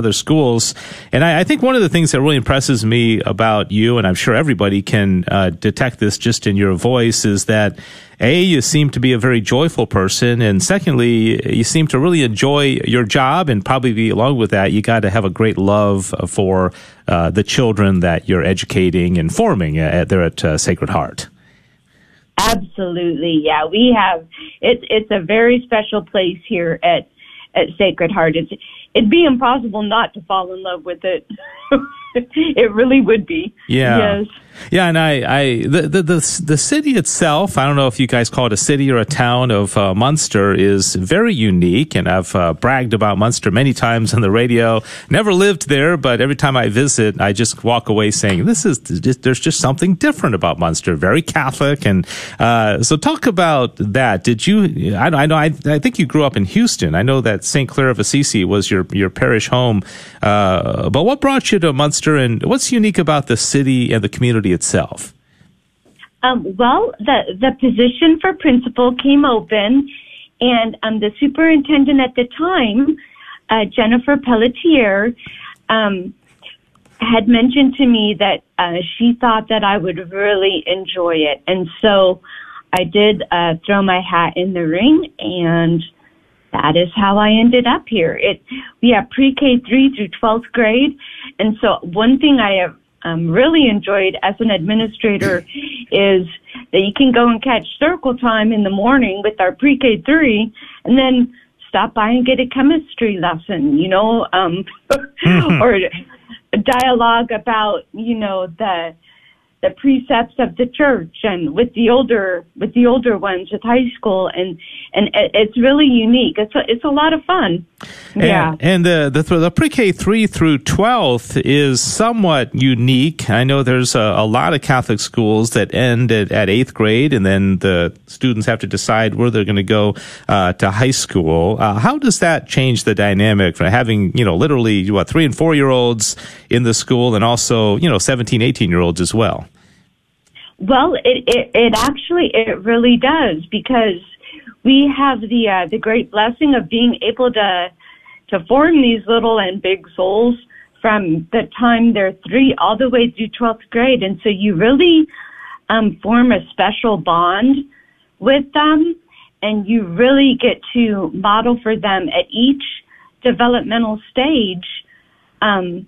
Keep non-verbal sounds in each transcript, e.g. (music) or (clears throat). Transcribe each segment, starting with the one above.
other schools. And I, I, think one of the things that really impresses me about you, and I'm sure everybody can uh, detect this just in your voice, is that a you seem to be a very joyful person, and secondly, you seem to really enjoy your job, and probably along with that, you got to have a great love for uh, the children that you're educating and forming at, there at uh, Sacred Heart. Absolutely, yeah. We have it's it's a very special place here at at Sacred Heart. It's it'd be impossible not to fall in love with it. (laughs) it really would be. Yeah. Yes. Yeah, and I, I the, the, the the city itself. I don't know if you guys call it a city or a town of uh, Munster is very unique, and I've uh, bragged about Munster many times on the radio. Never lived there, but every time I visit, I just walk away saying this is just, there's just something different about Munster. Very Catholic, and uh, so talk about that. Did you? I, I know. I, I, think you grew up in Houston. I know that St. Clare of Assisi was your your parish home, uh, but what brought you to Munster, and what's unique about the city and the community? Itself? Um, well, the the position for principal came open, and um, the superintendent at the time, uh, Jennifer Pelletier, um, had mentioned to me that uh, she thought that I would really enjoy it, and so I did uh, throw my hat in the ring, and that is how I ended up here. It we have pre-K three through twelfth grade, and so one thing I have um, really enjoyed as an administrator is that you can go and catch circle time in the morning with our pre-K three, and then stop by and get a chemistry lesson, you know, um, (laughs) or dialogue about, you know, the the precepts of the church and with the older with the older ones with high school and and it's really unique. It's a, it's a lot of fun. Yeah. and, and the the, the pre-k 3 through 12th is somewhat unique. I know there's a, a lot of catholic schools that end at, at, eighth grade and then the students have to decide where they're going to go uh, to high school. Uh, how does that change the dynamic for having you know literally what three and four year olds in the school and also you know 17 18 year olds as well well, it, it, it actually, it really does because we have the, uh, the great blessing of being able to, to form these little and big souls from the time they're three all the way through 12th grade. And so you really, um, form a special bond with them and you really get to model for them at each developmental stage, um,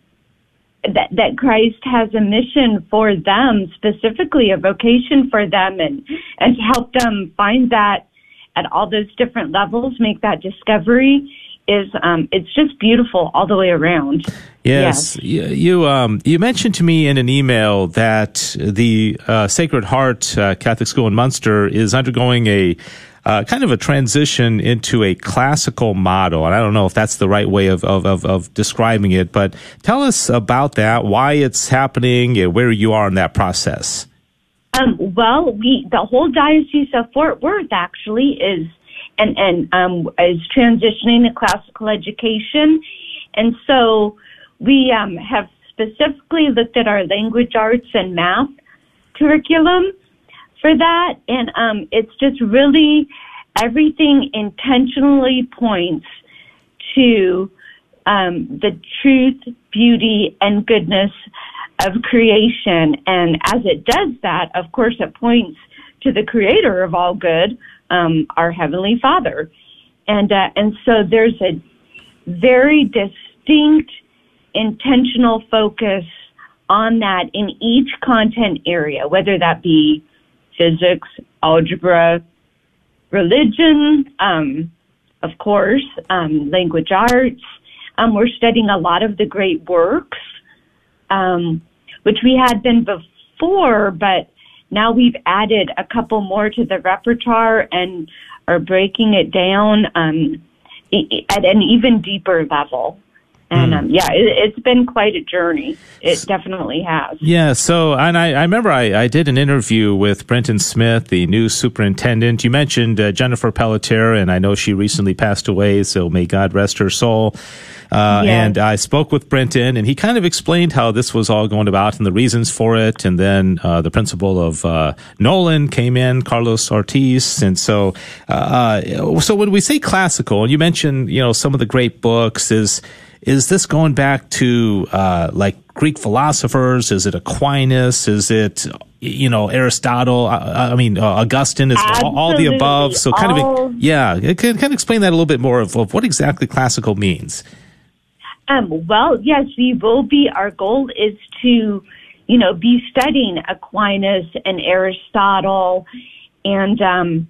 that that Christ has a mission for them, specifically a vocation for them, and and to help them find that at all those different levels, make that discovery is um, it's just beautiful all the way around. Yes, yes. You, you, um, you mentioned to me in an email that the uh, Sacred Heart uh, Catholic School in Munster is undergoing a uh, kind of a transition into a classical model. And I don't know if that's the right way of, of, of, of describing it, but tell us about that, why it's happening, and where you are in that process. Um, well, we the whole diocese of Fort Worth actually is and and um, is transitioning to classical education, and so we um, have specifically looked at our language arts and math curriculum for that. And um, it's just really everything intentionally points to um, the truth, beauty, and goodness of creation. And as it does that, of course, it points to the creator of all good, um, our Heavenly Father. And, uh, and so there's a very distinct intentional focus on that in each content area, whether that be physics, algebra, religion, um, of course, um, language arts. Um, we're studying a lot of the great works, um, which we had been before, but now we've added a couple more to the repertoire and are breaking it down um, at an even deeper level. And hmm. um, yeah, it, has been quite a journey. It definitely has. Yeah. So, and I, I remember I, I, did an interview with Brenton Smith, the new superintendent. You mentioned uh, Jennifer Pelletier, and I know she recently passed away. So may God rest her soul. Uh. And I spoke with Brenton, and he kind of explained how this was all going about and the reasons for it. And then uh, the principal of uh, Nolan came in, Carlos Ortiz, and so uh, uh, so when we say classical, and you mentioned you know some of the great books is is this going back to uh, like Greek philosophers? Is it Aquinas? Is it you know Aristotle? Uh, I mean uh, Augustine? Is all, all, the above? So kind all, of yeah, can kind of explain that a little bit more of, of what exactly classical means. Um, well, yes, we will be. Our goal is to, you know, be studying Aquinas and Aristotle, and um,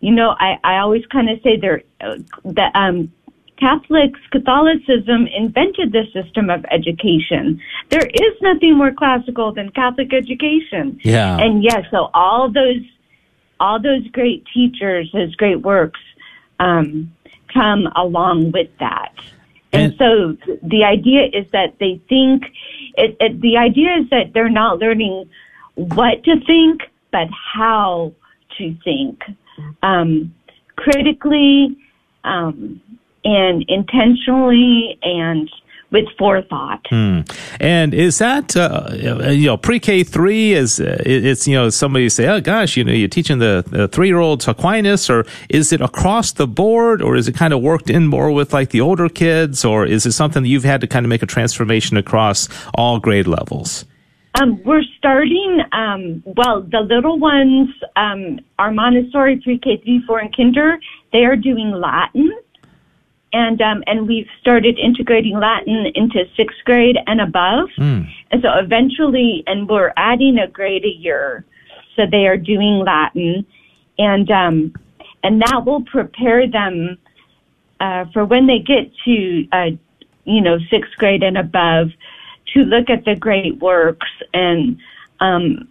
you know, I, I always kind of say there uh, that um, Catholics, Catholicism invented the system of education. There is nothing more classical than Catholic education. Yeah. And yes, so all those, all those great teachers, those great works, um, come along with that. And, and so the idea is that they think, it, it, the idea is that they're not learning what to think, but how to think um, critically um, and intentionally and with forethought. Hmm. And is that uh, you know pre K three? Is it's you know somebody say, oh gosh, you know you're teaching the, the three year olds Aquinas, or is it across the board, or is it kind of worked in more with like the older kids, or is it something that you've had to kind of make a transformation across all grade levels? Um, we're starting, um, well, the little ones, um, are Montessori pre-K, 3, 4, and kinder. They are doing Latin. And, um, and we've started integrating Latin into sixth grade and above. Mm. And so eventually, and we're adding a grade a year. So they are doing Latin. And, um, and that will prepare them, uh, for when they get to, uh, you know, sixth grade and above to look at the great works and um,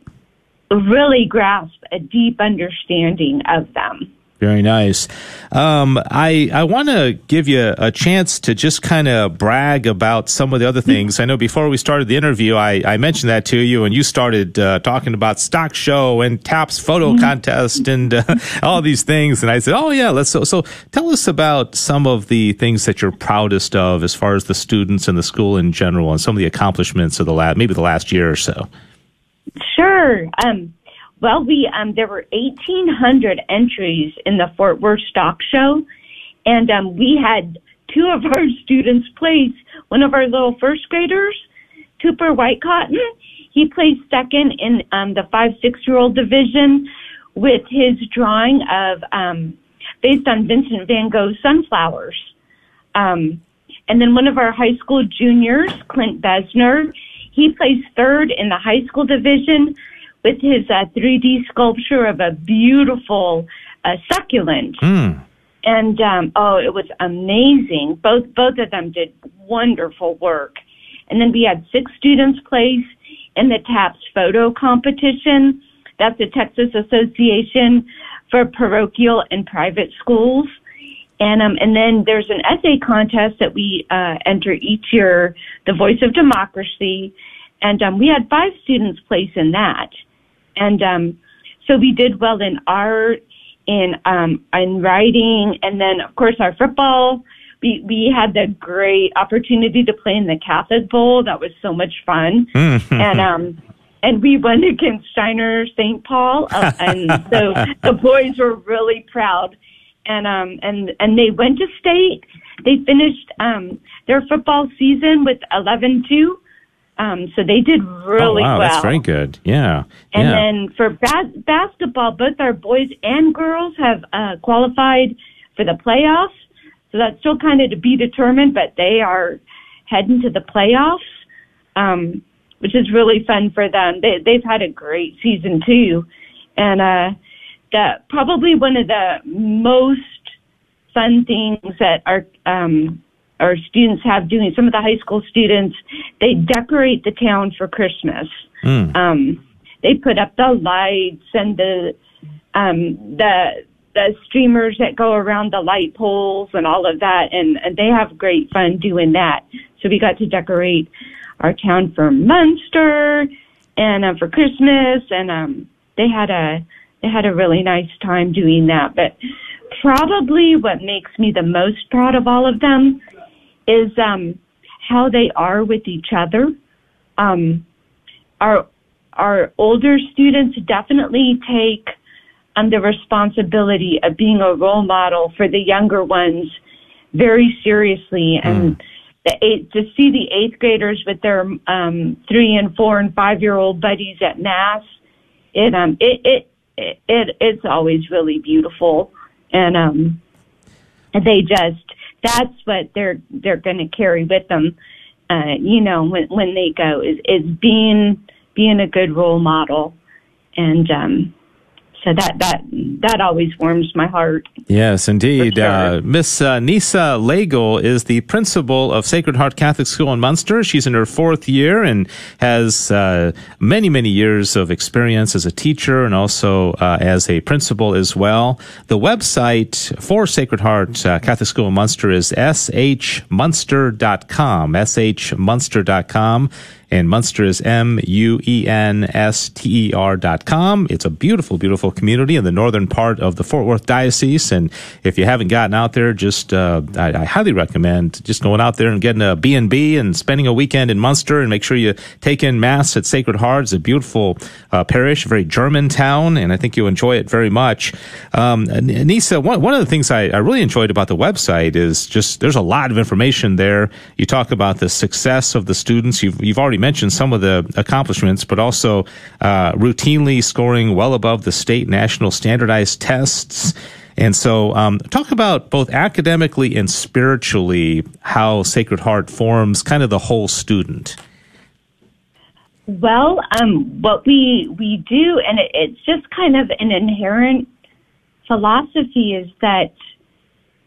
really grasp a deep understanding of them. Very nice. Um, I I want to give you a chance to just kind of brag about some of the other things. I know before we started the interview, I, I mentioned that to you, and you started uh, talking about stock show and TAPS photo mm-hmm. contest and uh, (laughs) all these things. And I said, oh yeah, let's. So, so tell us about some of the things that you're proudest of as far as the students and the school in general, and some of the accomplishments of the last maybe the last year or so. Sure. Um, well, we um, there were 1,800 entries in the Fort Worth Stock Show, and um, we had two of our (laughs) students place. One of our little first graders, Cooper White Cotton, he placed second in um, the five six year old division with his drawing of um, based on Vincent Van Gogh's sunflowers. Um, and then one of our high school juniors, Clint Besner, he placed third in the high school division with his uh, 3D sculpture of a beautiful uh, succulent. Mm. And um, oh, it was amazing. Both both of them did wonderful work. And then we had six students place in the TAPS photo competition. That's the Texas Association for Parochial and Private Schools. And um, and then there's an essay contest that we uh, enter each year, the Voice of Democracy, and um, we had five students place in that. And um, so we did well in art, in um, in writing, and then of course our football. We we had the great opportunity to play in the Catholic Bowl. That was so much fun, and um, and we won against Shiner St. Paul, uh, and so (laughs) the boys were really proud, and um and and they went to state. They finished um their football season with eleven two um, so they did really oh, wow, well. That's very good. Yeah. And yeah. then for bas- basketball, both our boys and girls have uh, qualified for the playoffs. So that's still kind of to be determined, but they are heading to the playoffs, um, which is really fun for them. They, they've had a great season too, and uh, that probably one of the most fun things that our um, our students have doing. Some of the high school students they decorate the town for Christmas. Mm. Um, they put up the lights and the um, the the streamers that go around the light poles and all of that, and, and they have great fun doing that. So we got to decorate our town for Munster and uh, for Christmas, and um, they had a they had a really nice time doing that. But probably what makes me the most proud of all of them is um, how they are with each other. Um, our our older students definitely take on the responsibility of being a role model for the younger ones very seriously, and mm. the eight to see the eighth graders with their um, three and four and five year old buddies at mass. It um it, it it it it's always really beautiful, and um they just that's what they're they're going to carry with them. Uh, you know, when when they go is is being being a good role model, and um, so that that that always warms my heart. Yes, indeed. Sure. Uh, Miss uh, Nisa Lagle is the principal of Sacred Heart Catholic School in Munster. She's in her fourth year and has uh, many many years of experience as a teacher and also uh, as a principal as well. The website for Sacred Heart uh, Catholic School in Munster is shmunster.com. shmunster.com and Munster is M U E N S T E R dot com. It's a beautiful, beautiful community in the northern part of the Fort Worth Diocese. And if you haven't gotten out there, just uh, I, I, highly recommend just going out there and getting a B and B and spending a weekend in Munster and make sure you take in Mass at Sacred Heart. It's a beautiful uh, parish, very German town, and I think you'll enjoy it very much. Um, Nisa, one, one of the things I, I really enjoyed about the website is just there's a lot of information there. You talk about the success of the students. You've, you've already mentioned some of the accomplishments, but also uh, routinely scoring well above the state national standardized tests. And so, um, talk about both academically and spiritually how Sacred Heart forms kind of the whole student. Well, um, what we we do, and it, it's just kind of an inherent philosophy, is that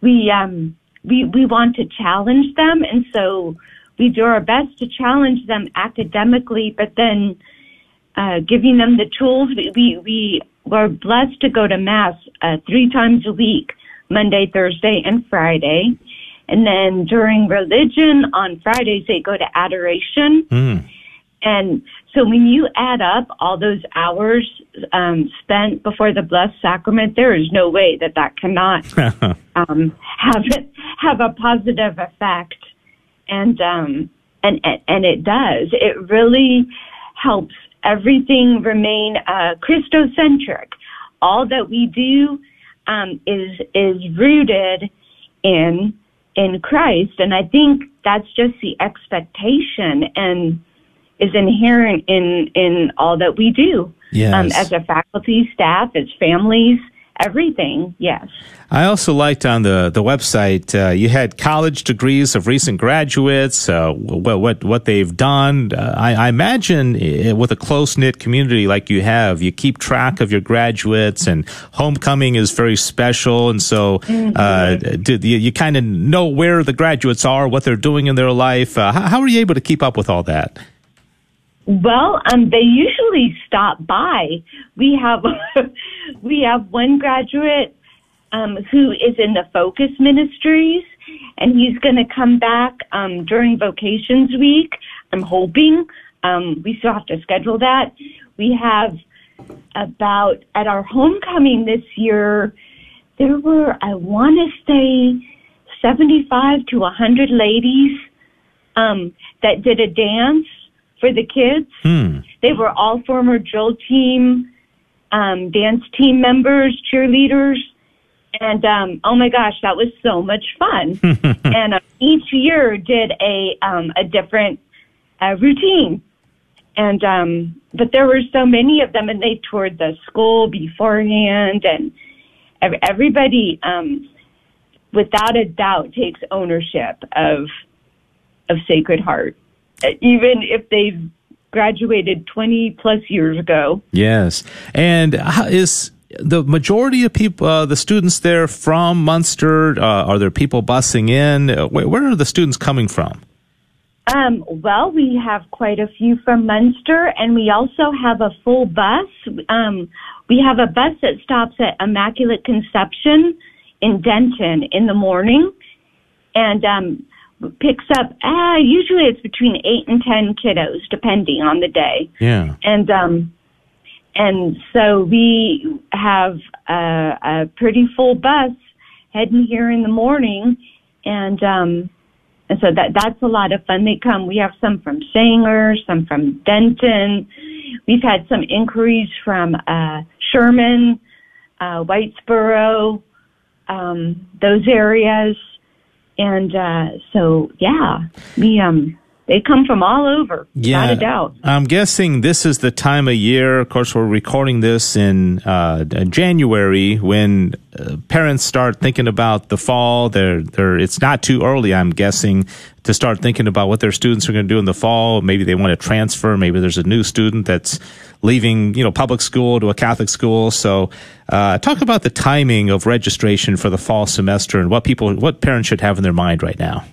we um, we we want to challenge them, and so we do our best to challenge them academically, but then uh, giving them the tools. We, we, we were blessed to go to Mass uh, three times a week, Monday, Thursday, and Friday. And then during religion on Fridays, they go to adoration. Mm. And so when you add up all those hours um, spent before the Blessed Sacrament, there is no way that that cannot (laughs) um, have have a positive effect and um and and it does. It really helps everything remain uh christocentric. All that we do um is is rooted in in Christ. And I think that's just the expectation and is inherent in in all that we do. Yes. um as a faculty staff as families everything. Yes. I also liked on the the website uh, you had college degrees of recent graduates, uh, what what what they've done. Uh, I, I, imagine with a close knit community like you have, you keep track of your graduates, and homecoming is very special, and so uh, mm-hmm. you, you kind of know where the graduates are, what they're doing in their life. Uh, how, how are you able to keep up with all that? Well, um, they usually stop by. We have (laughs) we have one graduate um, who is in the Focus Ministries, and he's going to come back um, during Vocations Week. I'm hoping. Um, we still have to schedule that. We have about at our homecoming this year. There were I want to say 75 to 100 ladies um, that did a dance for the kids. Hmm. They were all former drill team, um, dance team members, cheerleaders. And um, oh my gosh, that was so much fun! (laughs) and uh, each year did a um, a different uh, routine, and um, but there were so many of them, and they toured the school beforehand, and everybody, um, without a doubt, takes ownership of of Sacred Heart even if they've graduated 20 plus years ago. Yes. And is the majority of people, uh, the students there from Munster? Uh, are there people busing in? Uh, where, where, are the students coming from? Um, well, we have quite a few from Munster, and we also have a full bus. Um, we have a bus that stops at Immaculate Conception in Denton in the morning, and um, picks up uh usually it's between eight and ten kiddos depending on the day. Yeah. And um and so we have a, a pretty full bus heading here in the morning. And um and so that that's a lot of fun. They come we have some from sanger some from denton. We've had some inquiries from uh sherman uh whitesboro um those areas and uh, so yeah, we um they come from all over, yeah, without a doubt. I'm guessing this is the time of year. Of course, we're recording this in uh, January when uh, parents start thinking about the fall. They're, they're, it's not too early, I'm guessing, to start thinking about what their students are going to do in the fall. Maybe they want to transfer. Maybe there's a new student that's leaving, you know, public school to a Catholic school. So, uh, talk about the timing of registration for the fall semester and what people, what parents should have in their mind right now.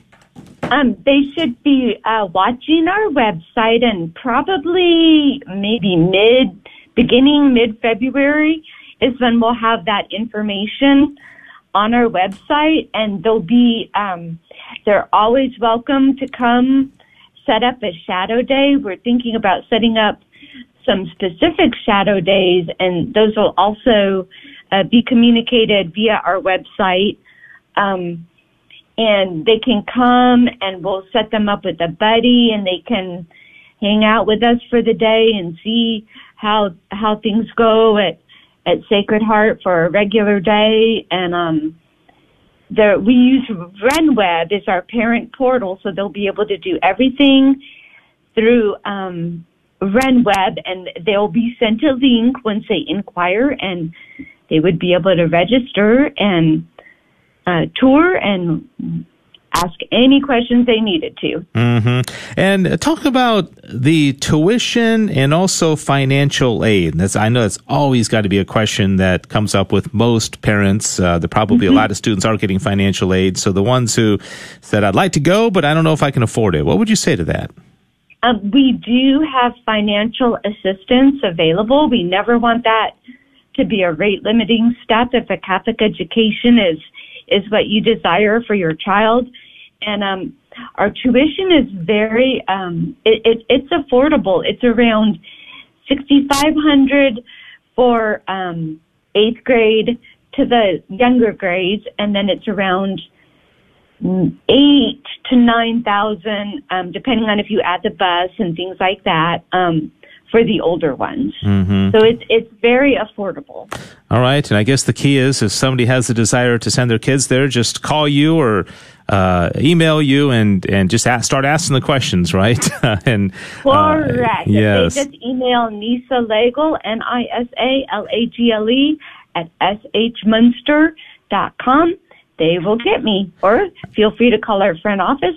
Um, they should be uh, watching our website and probably maybe mid, beginning mid February is when we'll have that information on our website, and they'll be um, they're always welcome to come set up a shadow day. We're thinking about setting up some specific shadow days, and those will also uh, be communicated via our website. Um, and they can come and we'll set them up with a buddy and they can hang out with us for the day and see how how things go at at Sacred Heart for a regular day and um there we use RenWeb as our parent portal so they'll be able to do everything through um RenWeb and they'll be sent a link once they inquire and they would be able to register and uh, tour and ask any questions they needed to. Mm-hmm. And talk about the tuition and also financial aid. That's, I know it's always got to be a question that comes up with most parents. Uh, there probably mm-hmm. a lot of students are getting financial aid. So the ones who said, I'd like to go, but I don't know if I can afford it. What would you say to that? Um, we do have financial assistance available. We never want that to be a rate limiting step if a Catholic education is is what you desire for your child. And um, our tuition is very um, it, it, it's affordable. It's around sixty five hundred for um, eighth grade to the younger grades, and then it's around eight to nine thousand, um, depending on if you add the bus and things like that. Um, for the older ones. Mm-hmm. So it's it's very affordable. All right, and I guess the key is if somebody has the desire to send their kids there, just call you or uh, email you and and just ask, start asking the questions, right? (laughs) and uh, correct. Uh, yes. They just email Nisa Lagle N I S A L A G L E at shmunster dot com. They will get me, or feel free to call our front office,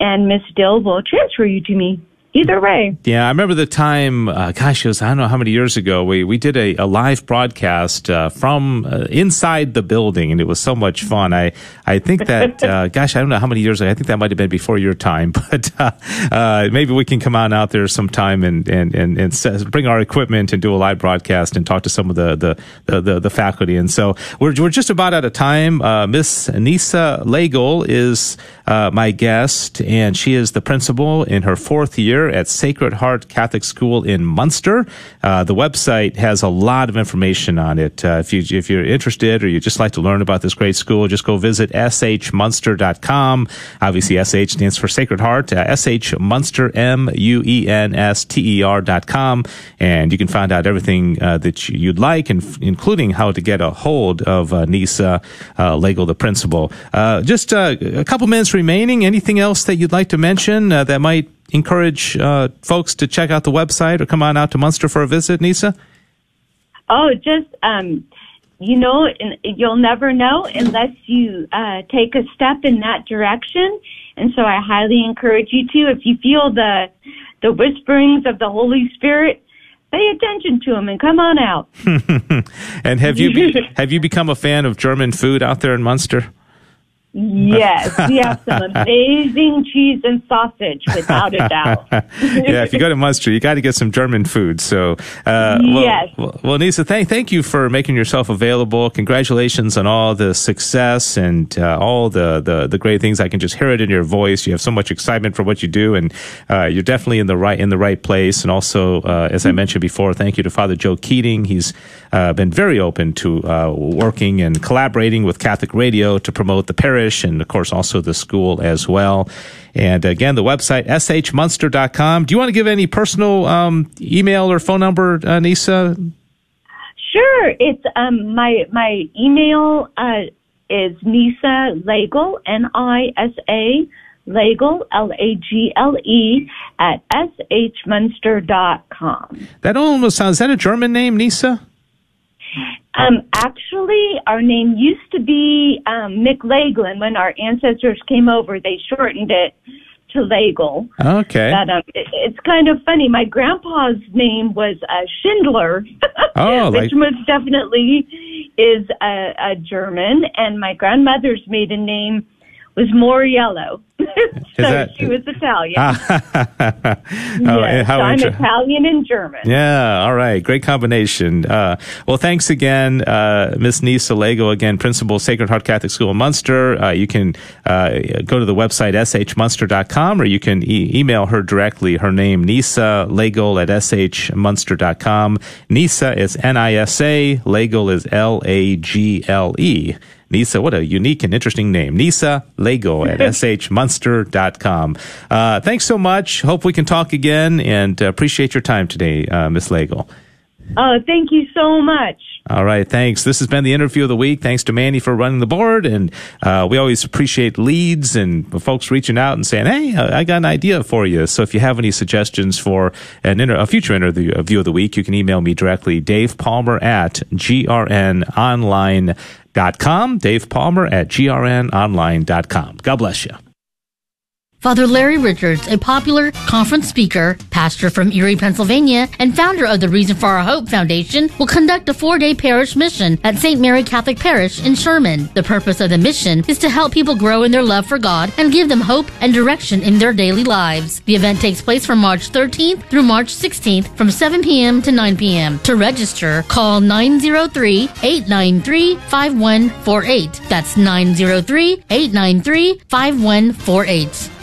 and Miss Dill will transfer you to me either way. Yeah, I remember the time. Uh, gosh, it was I don't know how many years ago. We we did a, a live broadcast uh, from uh, inside the building, and it was so much fun. I I think that (laughs) uh, gosh, I don't know how many years ago. I think that might have been before your time, (laughs) but uh, uh, maybe we can come on out there sometime and and and, and bring our equipment and do a live broadcast and talk to some of the the the, the, the faculty. And so we're we're just about out of time. Miss Nisa Lagle is my guest, and she is the principal in her fourth year at Sacred Heart Catholic School in Munster. Uh, the website has a lot of information on it. Uh, if you if you're interested or you just like to learn about this great school, just go visit shmunster.com. Obviously, SH stands for Sacred Heart. Uh, SH Munster M U E N S T E R dot com, and you can find out everything uh, that you'd like, and including how to get a hold of uh, Nisa uh, Lagle, the principal. Uh, just uh, a couple minutes remaining. Anything else that you'd like to mention uh, that might encourage uh, folks to check out the website or come on out to Munster for a visit, Nisa? Oh, just um, you know, you'll never know unless you uh, take a step in that direction. And so, I highly encourage you to. If you feel the the whisperings of the Holy Spirit, pay attention to them and come on out. (laughs) and have you be, (laughs) have you become a fan of German food out there in Munster? Yes, we have (laughs) some amazing cheese and sausage, without a doubt. (laughs) yeah, if you go to Munster, you got to get some German food. So, uh, yes. Well, well, Nisa, thank thank you for making yourself available. Congratulations on all the success and uh, all the, the the great things. I can just hear it in your voice. You have so much excitement for what you do, and uh, you're definitely in the right in the right place. And also, uh, as I mentioned before, thank you to Father Joe Keating. He's uh, been very open to uh, working and collaborating with Catholic Radio to promote the parish parish and, of course, also the school as well. And again, the website, shmunster.com. Do you want to give any personal um, email or phone number, uh, Nisa? Sure. It's um, my, my email uh, is Nisa Lagle, N-I-S-A, Lagle, L-A-G-L-E, at shmunster.com. That almost sounds, is that a German name, Nisa? Um, actually, our name used to be um, McLaglin. When our ancestors came over, they shortened it to Lagle. Okay. But, um, it, it's kind of funny. My grandpa's name was uh, Schindler, oh, (laughs) which like, most definitely is a, a German, and my grandmother's maiden name was Moriello. (laughs) so that- she was Italian. (laughs) oh, yes, how so I'm inter- Italian and German. Yeah, all right. Great combination. Uh, well, thanks again, uh, Miss Nisa Lego, again, Principal Sacred Heart Catholic School in Munster. Uh, you can uh, go to the website shmunster.com or you can e- email her directly. Her name, Nisa Lego at shmunster.com. Nisa is N-I-S-A. Lego is L-A-G-L-E. Nisa, what a unique and interesting name. Nisa Lego at (laughs) shmunster.com. Uh, thanks so much. Hope we can talk again and uh, appreciate your time today, uh, Miss Lego. Oh, thank you so much. All right, thanks. This has been the interview of the week. Thanks to Mandy for running the board, and uh, we always appreciate leads and folks reaching out and saying, "Hey, I got an idea for you." So if you have any suggestions for an inter- a future interview of the week, you can email me directly, Dave Palmer at grnonline.com. Dave Palmer at grnonline.com. God bless you. Father Larry Richards, a popular conference speaker, pastor from Erie, Pennsylvania, and founder of the Reason for Our Hope Foundation, will conduct a four-day parish mission at St. Mary Catholic Parish in Sherman. The purpose of the mission is to help people grow in their love for God and give them hope and direction in their daily lives. The event takes place from March 13th through March 16th from 7 p.m. to 9 p.m. To register, call 903-893-5148. That's 903-893-5148.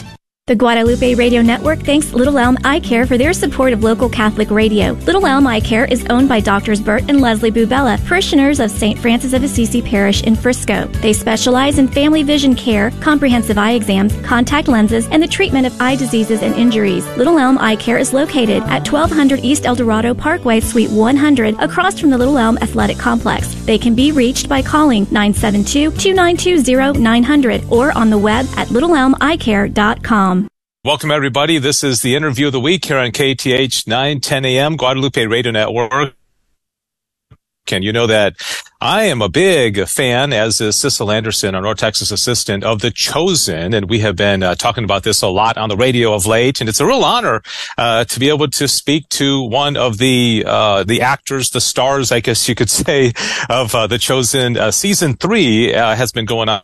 The Guadalupe Radio Network thanks Little Elm Eye Care for their support of local Catholic radio. Little Elm Eye Care is owned by Doctors Bert and Leslie Bubella, parishioners of St. Francis of Assisi Parish in Frisco. They specialize in family vision care, comprehensive eye exams, contact lenses, and the treatment of eye diseases and injuries. Little Elm Eye Care is located at 1200 East El Dorado Parkway, Suite 100, across from the Little Elm Athletic Complex. They can be reached by calling 972-292-0900 or on the web at littleelmeyecare.com. Welcome, everybody. This is the interview of the week here on KATH 910 AM, Guadalupe Radio Network. And you know that I am a big fan, as is Cecil Anderson, our North Texas assistant, of The Chosen. And we have been uh, talking about this a lot on the radio of late. And it's a real honor uh, to be able to speak to one of the uh, the actors, the stars, I guess you could (laughs) say, of uh, The Chosen. Uh, season three uh, has been going on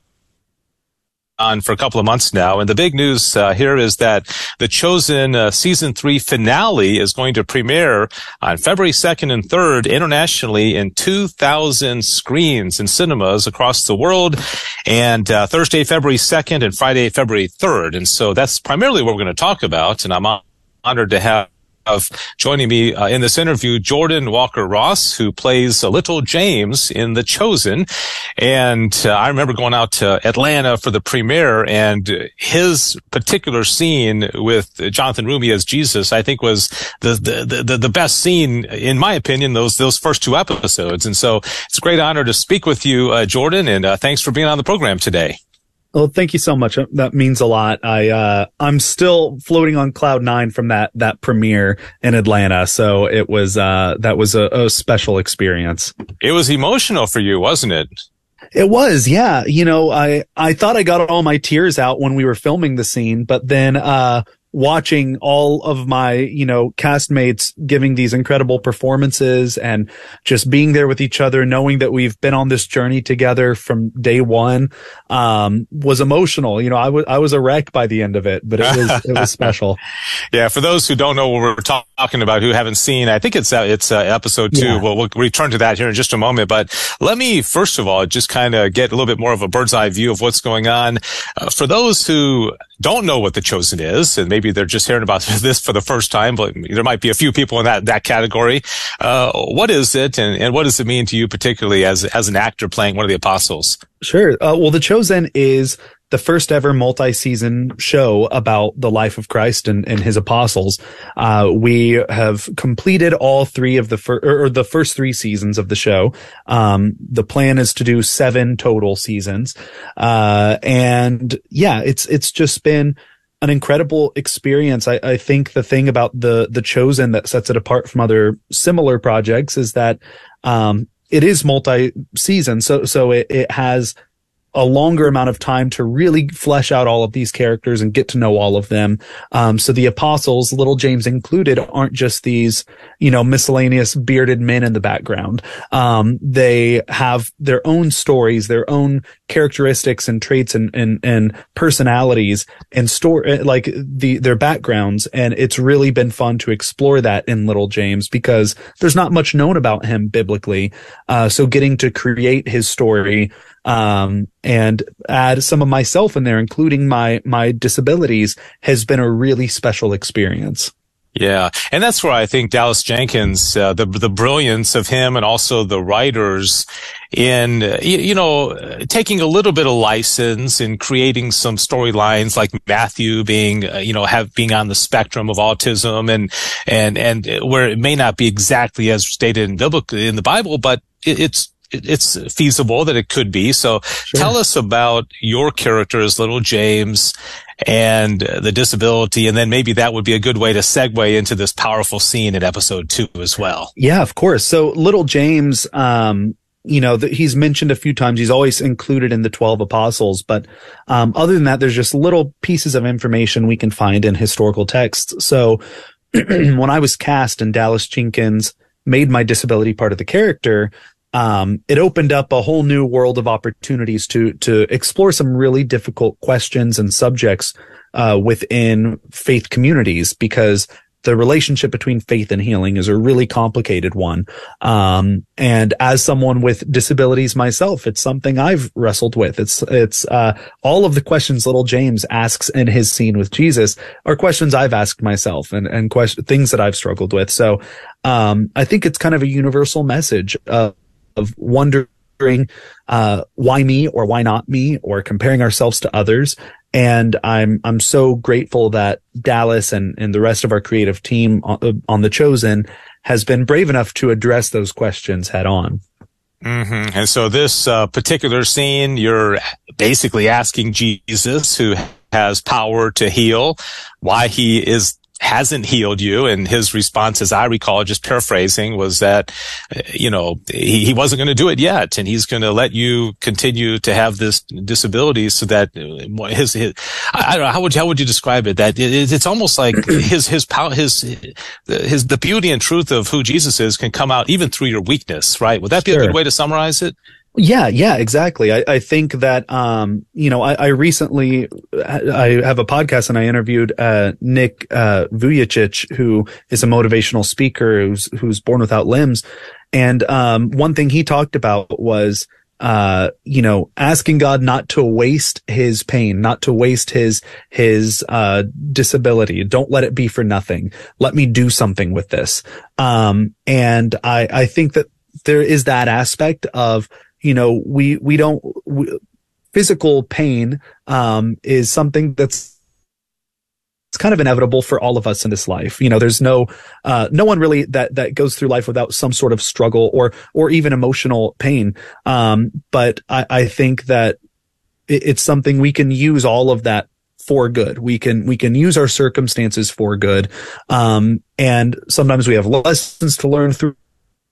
on for a couple of months now. And the big news uh, here is that the chosen uh, season three finale is going to premiere on February 2nd and 3rd internationally in 2,000 screens in cinemas across the world. And uh, Thursday, February 2nd and Friday, February 3rd. And so that's primarily what we're going to talk about. And I'm honored to have of joining me uh, in this interview, Jordan Walker Ross, who plays uh, Little James in The Chosen. And uh, I remember going out to Atlanta for the premiere and his particular scene with Jonathan Roumie as Jesus, I think was the, the, the, the best scene, in my opinion, those, those first two episodes. And so it's a great honor to speak with you, uh, Jordan, and uh, thanks for being on the program today. Well, thank you so much. That means a lot. I, uh, I'm still floating on cloud nine from that, that premiere in Atlanta. So it was, uh, that was a, a special experience. It was emotional for you, wasn't it? It was, yeah. You know, I, I thought I got all my tears out when we were filming the scene, but then, uh, watching all of my, you know, castmates giving these incredible performances and just being there with each other, knowing that we've been on this journey together from day one, um, was emotional. You know, I was, I was a wreck by the end of it, but it was, (laughs) it was special. Yeah. For those who don't know what we're talk- talking about, who haven't seen, I think it's, uh, it's, uh, episode two. Yeah. We'll, we'll return to that here in just a moment, but let me, first of all, just kind of get a little bit more of a bird's eye view of what's going on. Uh, for those who don't know what the chosen is, and maybe they're just hearing about (laughs) this for the first time, but there might be a few people in that, that category. Uh, what is it and, and what does it mean to you particularly as, as an actor playing one of the apostles? Sure. Uh, well, The Chosen is the first ever multi-season show about the life of Christ and, and his apostles. Uh, we have completed all three of the first, or the first three seasons of the show. Um, the plan is to do seven total seasons. Uh, and yeah, it's, it's just been, an incredible experience. I, I, think the thing about the the chosen that sets it apart from other similar projects is that um, it is multi season, so so it, it has a longer amount of time to really flesh out all of these characters and get to know all of them. Um, so the apostles, little James included, aren't just these, you know, miscellaneous bearded men in the background. Um, they have their own stories, their own characteristics and traits and, and, and personalities and store, eh, like the, their backgrounds. And it's really been fun to explore that in little James because there's not much known about him biblically. Uh, so getting to create his story, um, and add some of myself in there, including my, my disabilities has been a really special experience. Yeah, and that's where I think Dallas Jenkins, uh, the the brilliance of him, and also the writers in uh, you, know taking a little bit of license in creating some storylines like Matthew being uh, you know have being on the spectrum of autism and and and where it may not be exactly as stated in biblical in the Bible, but it, it's it's feasible that it could be. So sure. tell us about your characters, little James and the disability. And then maybe that would be a good way to segue into this powerful scene in episode two as well. Yeah, of course. So little James, um, you know, the, he's mentioned a few times. He's always included in the 12 apostles. But, um, other than that, there's just little pieces of information we can find in historical texts. So (clears throat) when I was cast and Dallas Jenkins made my disability part of the character, um, it opened up a whole new world of opportunities to to explore some really difficult questions and subjects uh, within faith communities because the relationship between faith and healing is a really complicated one. Um, and as someone with disabilities myself, it's something I've wrestled with. It's, it's, uh, all of the questions little James asks in his scene with Jesus are questions I've asked myself and, and question, things that I've struggled with. So, um, I think it's kind of a universal message, uh, of wondering uh, why me or why not me or comparing ourselves to others. And I'm I'm so grateful that Dallas and and the rest of our creative team on, uh, on the Chosen has been brave enough to address those questions head on. Mm-hmm. And so this uh, particular scene, you're basically asking Jesus, who has power to heal, why he is hasn't healed you. And his response, as I recall, just paraphrasing, was that, uh, you know, he, he wasn't going to do it yet. And he's going to let you continue to have this disability so that uh, his, his I, don't know, how would, how would you describe it? That it, it's almost like (clears throat) his, his power, his, his, the beauty and truth of who Jesus is can come out even through your weakness, right? Would that be sure. a good way to summarize it? Yeah, yeah, exactly. I, I think that, um, you know, I, I, recently, I have a podcast and I interviewed, uh, Nick, uh, Vujicic, who is a motivational speaker who's, who's born without limbs. And, um, one thing he talked about was, uh, you know, asking God not to waste his pain, not to waste his, his, uh, disability. Don't let it be for nothing. Let me do something with this. Um, and I, I think that there is that aspect of, you know, we, we don't, we, physical pain, um, is something that's, it's kind of inevitable for all of us in this life. You know, there's no, uh, no one really that, that goes through life without some sort of struggle or, or even emotional pain. Um, but I, I think that it, it's something we can use all of that for good. We can, we can use our circumstances for good. Um, and sometimes we have lessons to learn through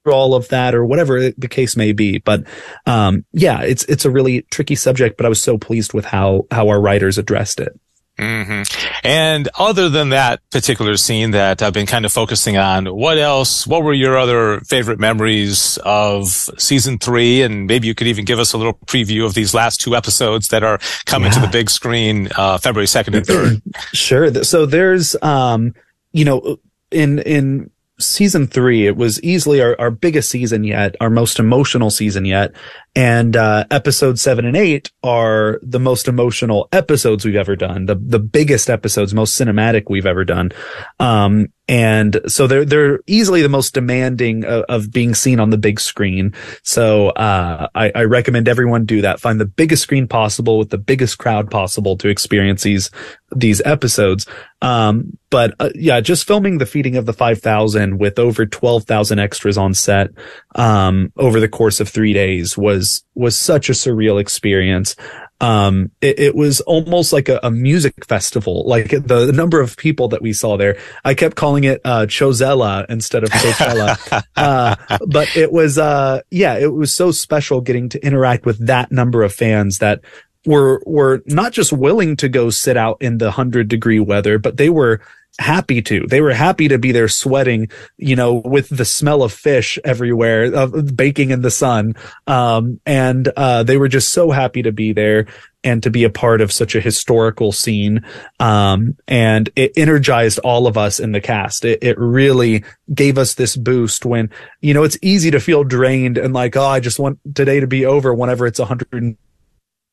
all of that or whatever the case may be. But, um, yeah, it's, it's a really tricky subject, but I was so pleased with how, how our writers addressed it. Mm-hmm. And other than that particular scene that I've been kind of focusing on, what else, what were your other favorite memories of season three? And maybe you could even give us a little preview of these last two episodes that are coming yeah. to the big screen, uh, February 2nd and 3rd. (clears throat) sure. So there's, um, you know, in, in season three, it was easily our, our biggest season yet, our most emotional season yet. And uh, episode seven and eight are the most emotional episodes we've ever done, the the biggest episodes, most cinematic we've ever done. Um, and so they're they're easily the most demanding of, of being seen on the big screen. So uh, I, I, recommend everyone do that. Find the biggest screen possible with the biggest crowd possible to experience these these episodes. Um, but uh, yeah, just filming the feeding of the five thousand with over twelve thousand extras on set um, over the course of three days was was such a surreal experience um, it, it, was almost like a, a, music festival. Like the, the, number of people that we saw there, I kept calling it, uh, Chozella instead of Coachella. (laughs) uh, but it was, uh, yeah, it was so special getting to interact with that number of fans that were, were not just willing to go sit out in the hundred degree weather, but they were, happy to. They were happy to be there sweating, you know, with the smell of fish everywhere, of baking in the sun. Um, and, uh, they were just so happy to be there and to be a part of such a historical scene. Um, and it energized all of us in the cast. It, it really gave us this boost when, you know, it's easy to feel drained and like, oh, I just want today to be over whenever it's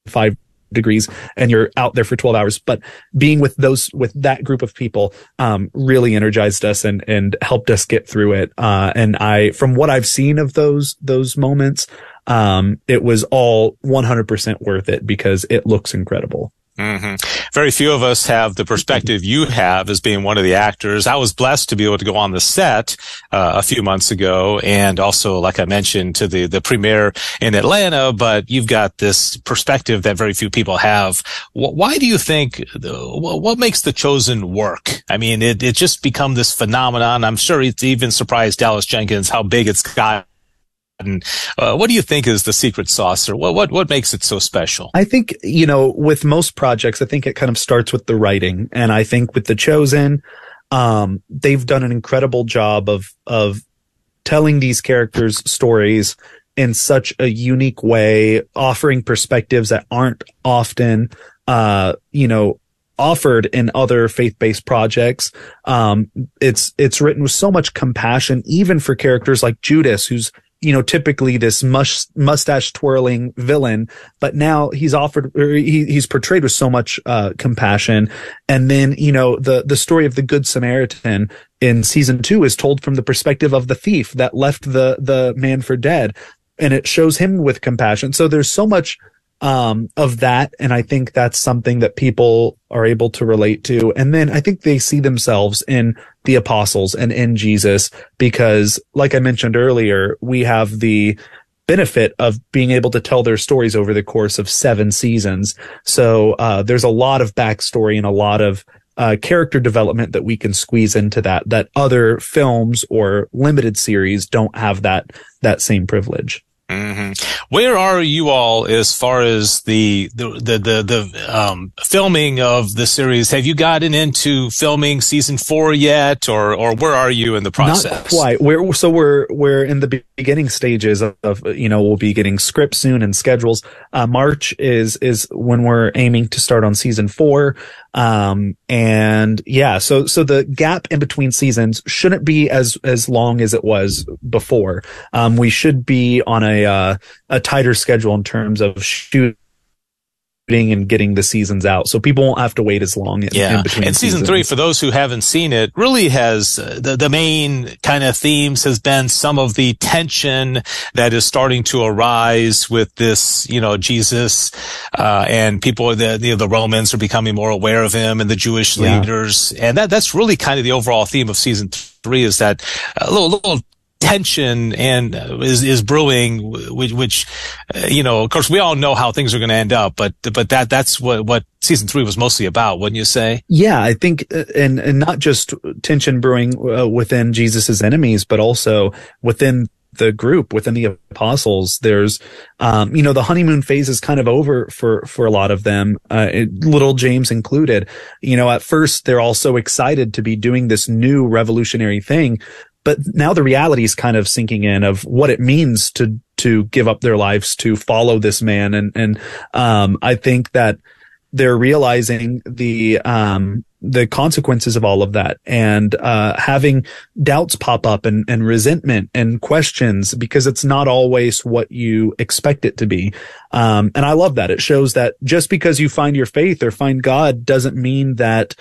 105 degrees and you're out there for 12 hours. But being with those with that group of people um, really energized us and and helped us get through it. Uh, and i from what i've seen of those those moments um, it was all 100% worth it because it looks incredible Mm-hmm. Very few of us have the perspective you have as being one of the actors. I was blessed to be able to go on the set uh, a few months ago, and also, like I mentioned, to the the premiere in Atlanta. But you've got this perspective that very few people have. Why do you think? What makes the chosen work? I mean, it it just become this phenomenon. I'm sure it's even surprised Dallas Jenkins how big it's got and uh, what do you think is the secret sauce, or what what what makes it so special? I think you know, with most projects, I think it kind of starts with the writing, and I think with the Chosen, um, they've done an incredible job of of telling these characters stories in such a unique way, offering perspectives that aren't often, uh, you know, offered in other faith-based projects. Um, it's, it's written with so much compassion, even for characters like Judas, who's you know, typically this mus- mustache twirling villain, but now he's offered, he, he's portrayed with so much, uh, compassion. And then, you know, the, the story of the Good Samaritan in season two is told from the perspective of the thief that left the, the man for dead. And it shows him with compassion. So there's so much, um, of that. And I think that's something that people are able to relate to. And then I think they see themselves in the apostles and in Jesus because like I mentioned earlier, we have the benefit of being able to tell their stories over the course of seven seasons. So, uh, there's a lot of backstory and a lot of uh, character development that we can squeeze into that that other films or limited series don't have that that same privilege. Mm-hmm. Where are you all as far as the the the the, the um, filming of the series? Have you gotten into filming season four yet, or or where are you in the process? Not quite. We're so we're we're in the beginning stages of, of you know we'll be getting scripts soon and schedules. Uh, March is is when we're aiming to start on season four. Um, and yeah, so, so the gap in between seasons shouldn't be as, as long as it was before. Um, we should be on a, uh, a tighter schedule in terms of shooting and getting the seasons out. So people won't have to wait as long. In, yeah. In between and season seasons. three, for those who haven't seen it, really has uh, the, the main kind of themes has been some of the tension that is starting to arise with this, you know, Jesus, uh, and people, the, you know, the Romans are becoming more aware of him and the Jewish yeah. leaders. And that, that's really kind of the overall theme of season three is that a little, little tension and uh, is is brewing which, which uh, you know of course we all know how things are going to end up but but that that's what what season 3 was mostly about wouldn't you say? Yeah i think uh, and and not just tension brewing uh, within jesus's enemies but also within the group within the apostles there's um, you know the honeymoon phase is kind of over for for a lot of them uh, it, little james included. You know at first they're all so excited to be doing this new revolutionary thing but now the reality is kind of sinking in of what it means to, to give up their lives to follow this man. And, and, um, I think that they're realizing the, um, the consequences of all of that and uh, having doubts pop up and, and resentment and questions because it's not always what you expect it to be. Um, and I love that. It shows that just because you find your faith or find God doesn't mean that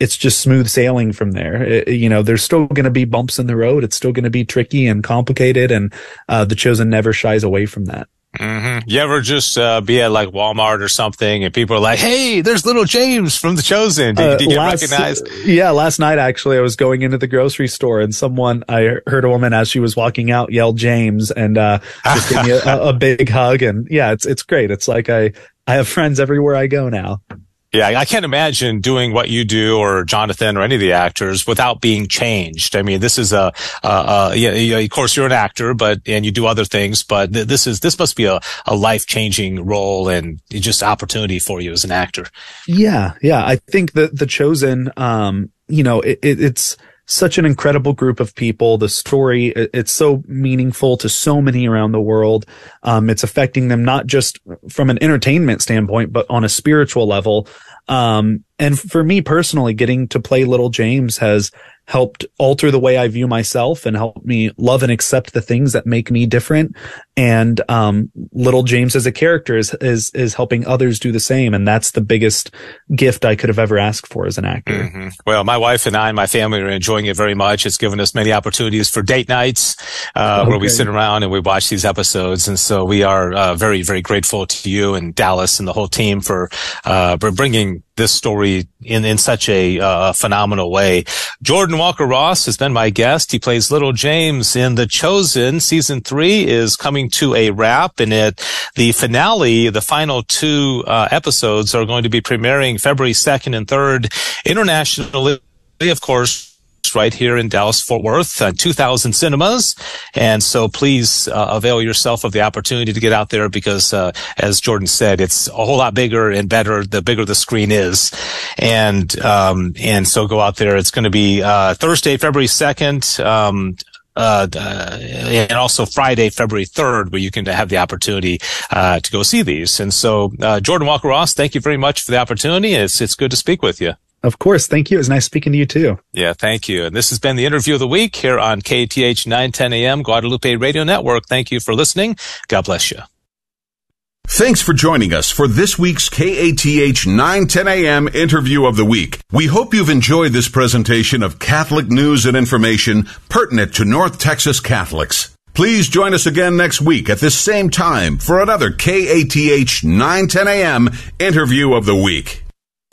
it's just smooth sailing from there. It, you know, there's still going to be bumps in the road. It's still going to be tricky and complicated. And uh, the chosen never shies away from that. Mm-hmm. You ever just uh, be at like Walmart or something, and people are like, "Hey, there's little James from The Chosen." Did, uh, did you get last, recognized? Yeah, last night actually, I was going into the grocery store, and someone I heard a woman as she was walking out yell James, and uh, (laughs) just give me a, a big hug, and yeah, it's it's great. It's like I I have friends everywhere I go now. Yeah, I can't imagine doing what you do or Jonathan or any of the actors without being changed. I mean, this is a, uh, yeah, of course you're an actor, but, and you do other things, but th- this is, this must be a, a life changing role and just opportunity for you as an actor. Yeah. Yeah. I think that The Chosen, um, you know, it, it, it's, such an incredible group of people. The story, it's so meaningful to so many around the world. Um, it's affecting them not just from an entertainment standpoint, but on a spiritual level. Um, and for me personally, getting to play little James has helped alter the way I view myself and help me love and accept the things that make me different. And, um, little James as a character is, is, is helping others do the same. And that's the biggest gift I could have ever asked for as an actor. Mm-hmm. Well, my wife and I and my family are enjoying it very much. It's given us many opportunities for date nights, uh, okay. where we sit around and we watch these episodes. And so we are, uh, very, very grateful to you and Dallas and the whole team for, uh, for bringing this story in, in such a uh, phenomenal way. Jordan Walker Ross has been my guest. He plays Little James in The Chosen. Season three is coming to a wrap and it, the finale, the final two uh, episodes are going to be premiering February 2nd and 3rd internationally, of course, right here in Dallas Fort Worth, uh, 2000 cinemas. And so please uh, avail yourself of the opportunity to get out there because, uh, as Jordan said, it's a whole lot bigger and better the bigger the screen is. And, um, and so go out there. It's going to be, uh, Thursday, February 2nd. Um, uh, uh, and also Friday, February 3rd, where you can have the opportunity uh, to go see these. And so, uh, Jordan Walker Ross, thank you very much for the opportunity. It's it's good to speak with you. Of course. Thank you. It was nice speaking to you too. Yeah, thank you. And this has been the interview of the week here on KATH 910 AM Guadalupe Radio Network. Thank you for listening. God bless you. Thanks for joining us for this week's KATH 910 AM interview of the week. We hope you've enjoyed this presentation of Catholic news and information pertinent to North Texas Catholics. Please join us again next week at this same time for another KATH 910 AM interview of the week.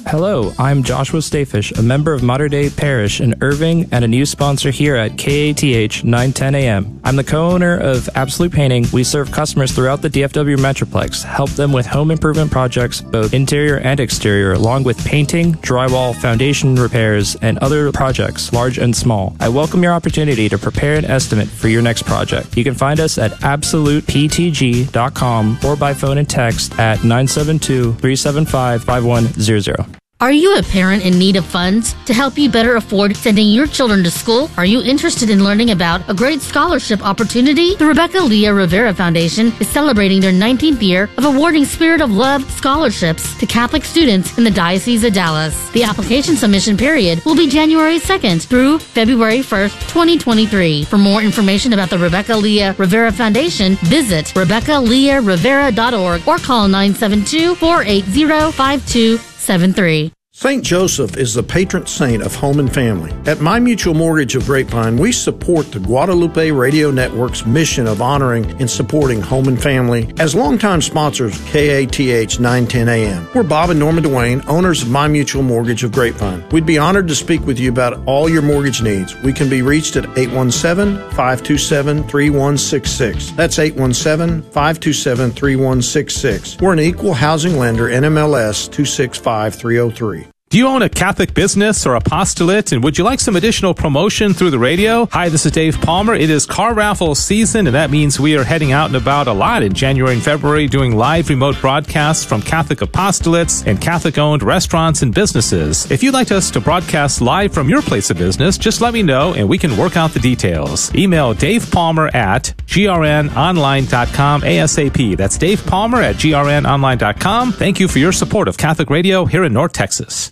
Hello, I'm Joshua Stayfish, a member of Modern Day Parish in Irving and a new sponsor here at KATH 910 AM. I'm the co-owner of Absolute Painting. We serve customers throughout the DFW Metroplex, help them with home improvement projects, both interior and exterior, along with painting, drywall, foundation repairs, and other projects, large and small. I welcome your opportunity to prepare an estimate for your next project. You can find us at absoluteptg.com or by phone and text at 972 375 5100. Are you a parent in need of funds to help you better afford sending your children to school? Are you interested in learning about a great scholarship opportunity? The Rebecca Leah Rivera Foundation is celebrating their 19th year of awarding Spirit of Love scholarships to Catholic students in the Diocese of Dallas. The application submission period will be January 2nd through February 1st, 2023. For more information about the Rebecca Leah Rivera Foundation, visit RebeccaLeahRivera.org or call 972 480 5273. St. Joseph is the patron saint of home and family. At My Mutual Mortgage of Grapevine, we support the Guadalupe Radio Network's mission of honoring and supporting home and family as longtime sponsors of KATH 910 AM. We're Bob and Norma Dwayne, owners of My Mutual Mortgage of Grapevine. We'd be honored to speak with you about all your mortgage needs. We can be reached at 817-527-3166. That's 817-527-3166. We're an equal housing lender, NMLS 265303. Do you own a Catholic business or apostolate and would you like some additional promotion through the radio? Hi, this is Dave Palmer. It is car raffle season and that means we are heading out and about a lot in January and February doing live remote broadcasts from Catholic apostolates and Catholic owned restaurants and businesses. If you'd like us to broadcast live from your place of business, just let me know and we can work out the details. Email Dave Palmer at grnonline.com ASAP. That's Dave Palmer at grnonline.com. Thank you for your support of Catholic radio here in North Texas.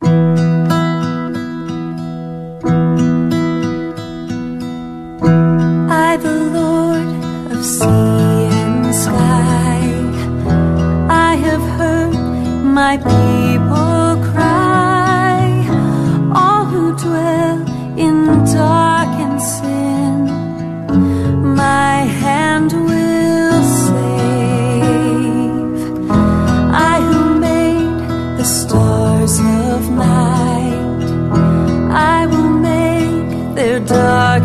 I, the Lord of sea and sky, I have heard my people. Their darkness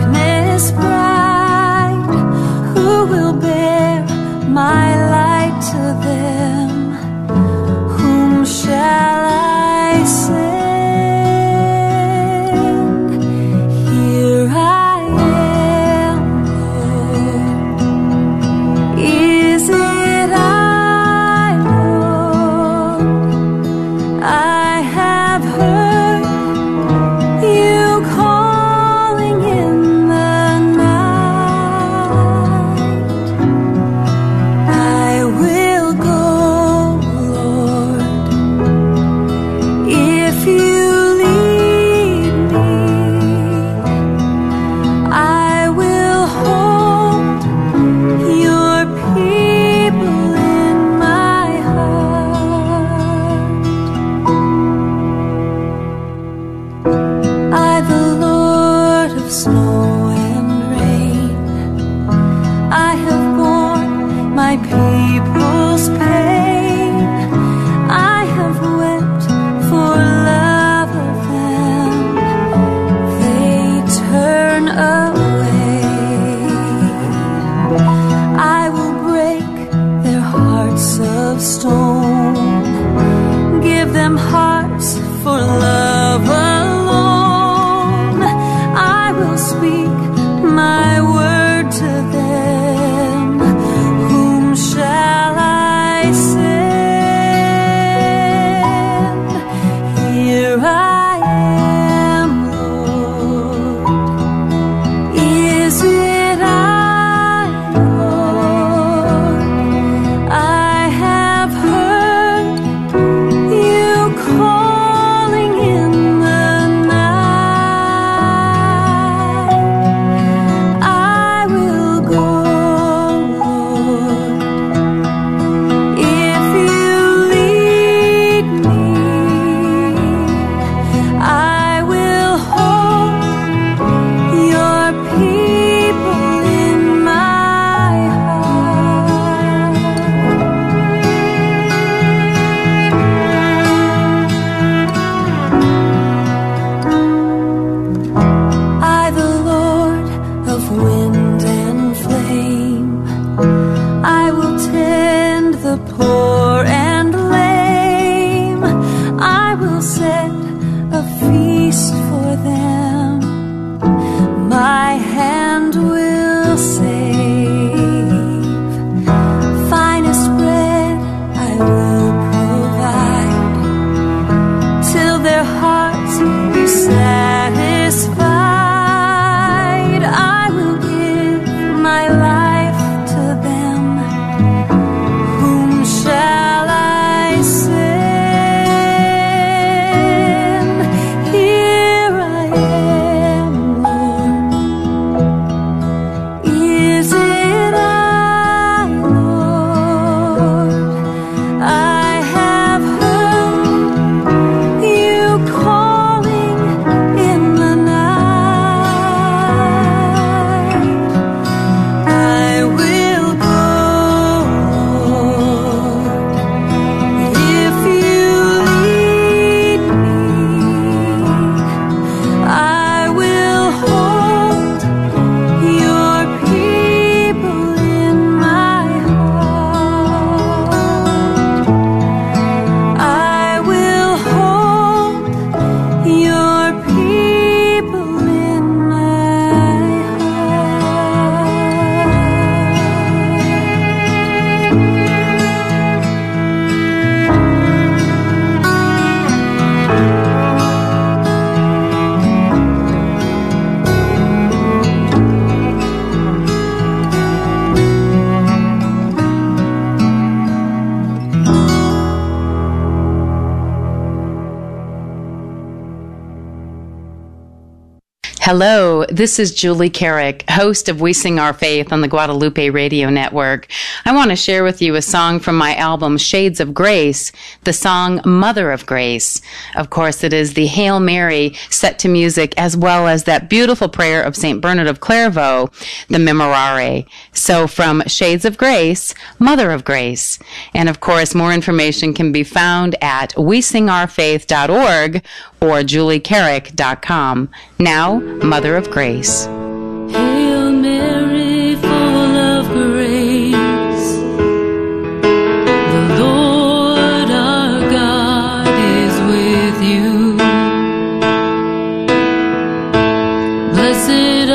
this is Julie Carrick, host of We Sing Our Faith on the Guadalupe Radio Network. I want to share with you a song from my album Shades of Grace, the song Mother of Grace. Of course, it is the Hail Mary set to music as well as that beautiful prayer of St. Bernard of Clairvaux, the Memorare. So from Shades of Grace, Mother of Grace. And of course, more information can be found at wesingourfaith.org or juliecarrick.com. Now, Mother of Grace. Hail Mary, full of grace. The Lord our God is with you. Blessed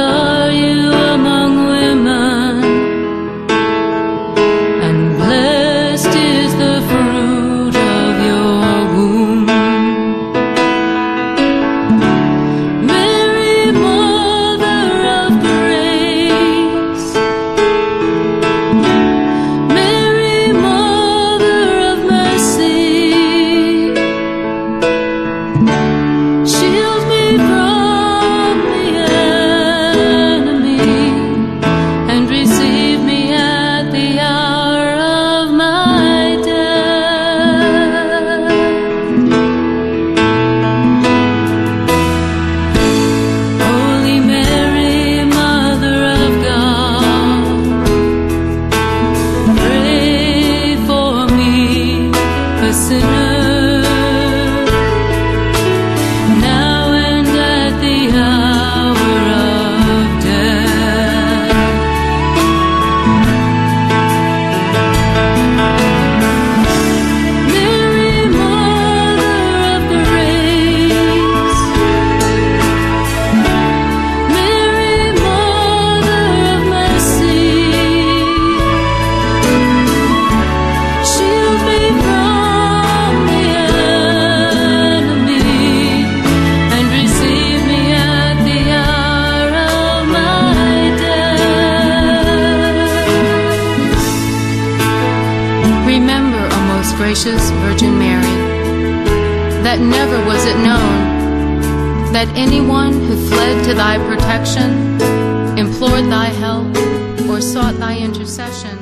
Virgin Mary, that never was it known that anyone who fled to thy protection, implored thy help, or sought thy intercession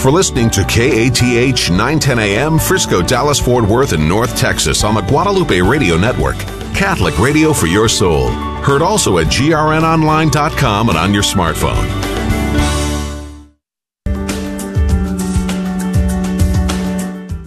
for listening to KATH 910 AM, Frisco, Dallas, Fort Worth, and North Texas on the Guadalupe Radio Network. Catholic radio for your soul. Heard also at grnonline.com and on your smartphone.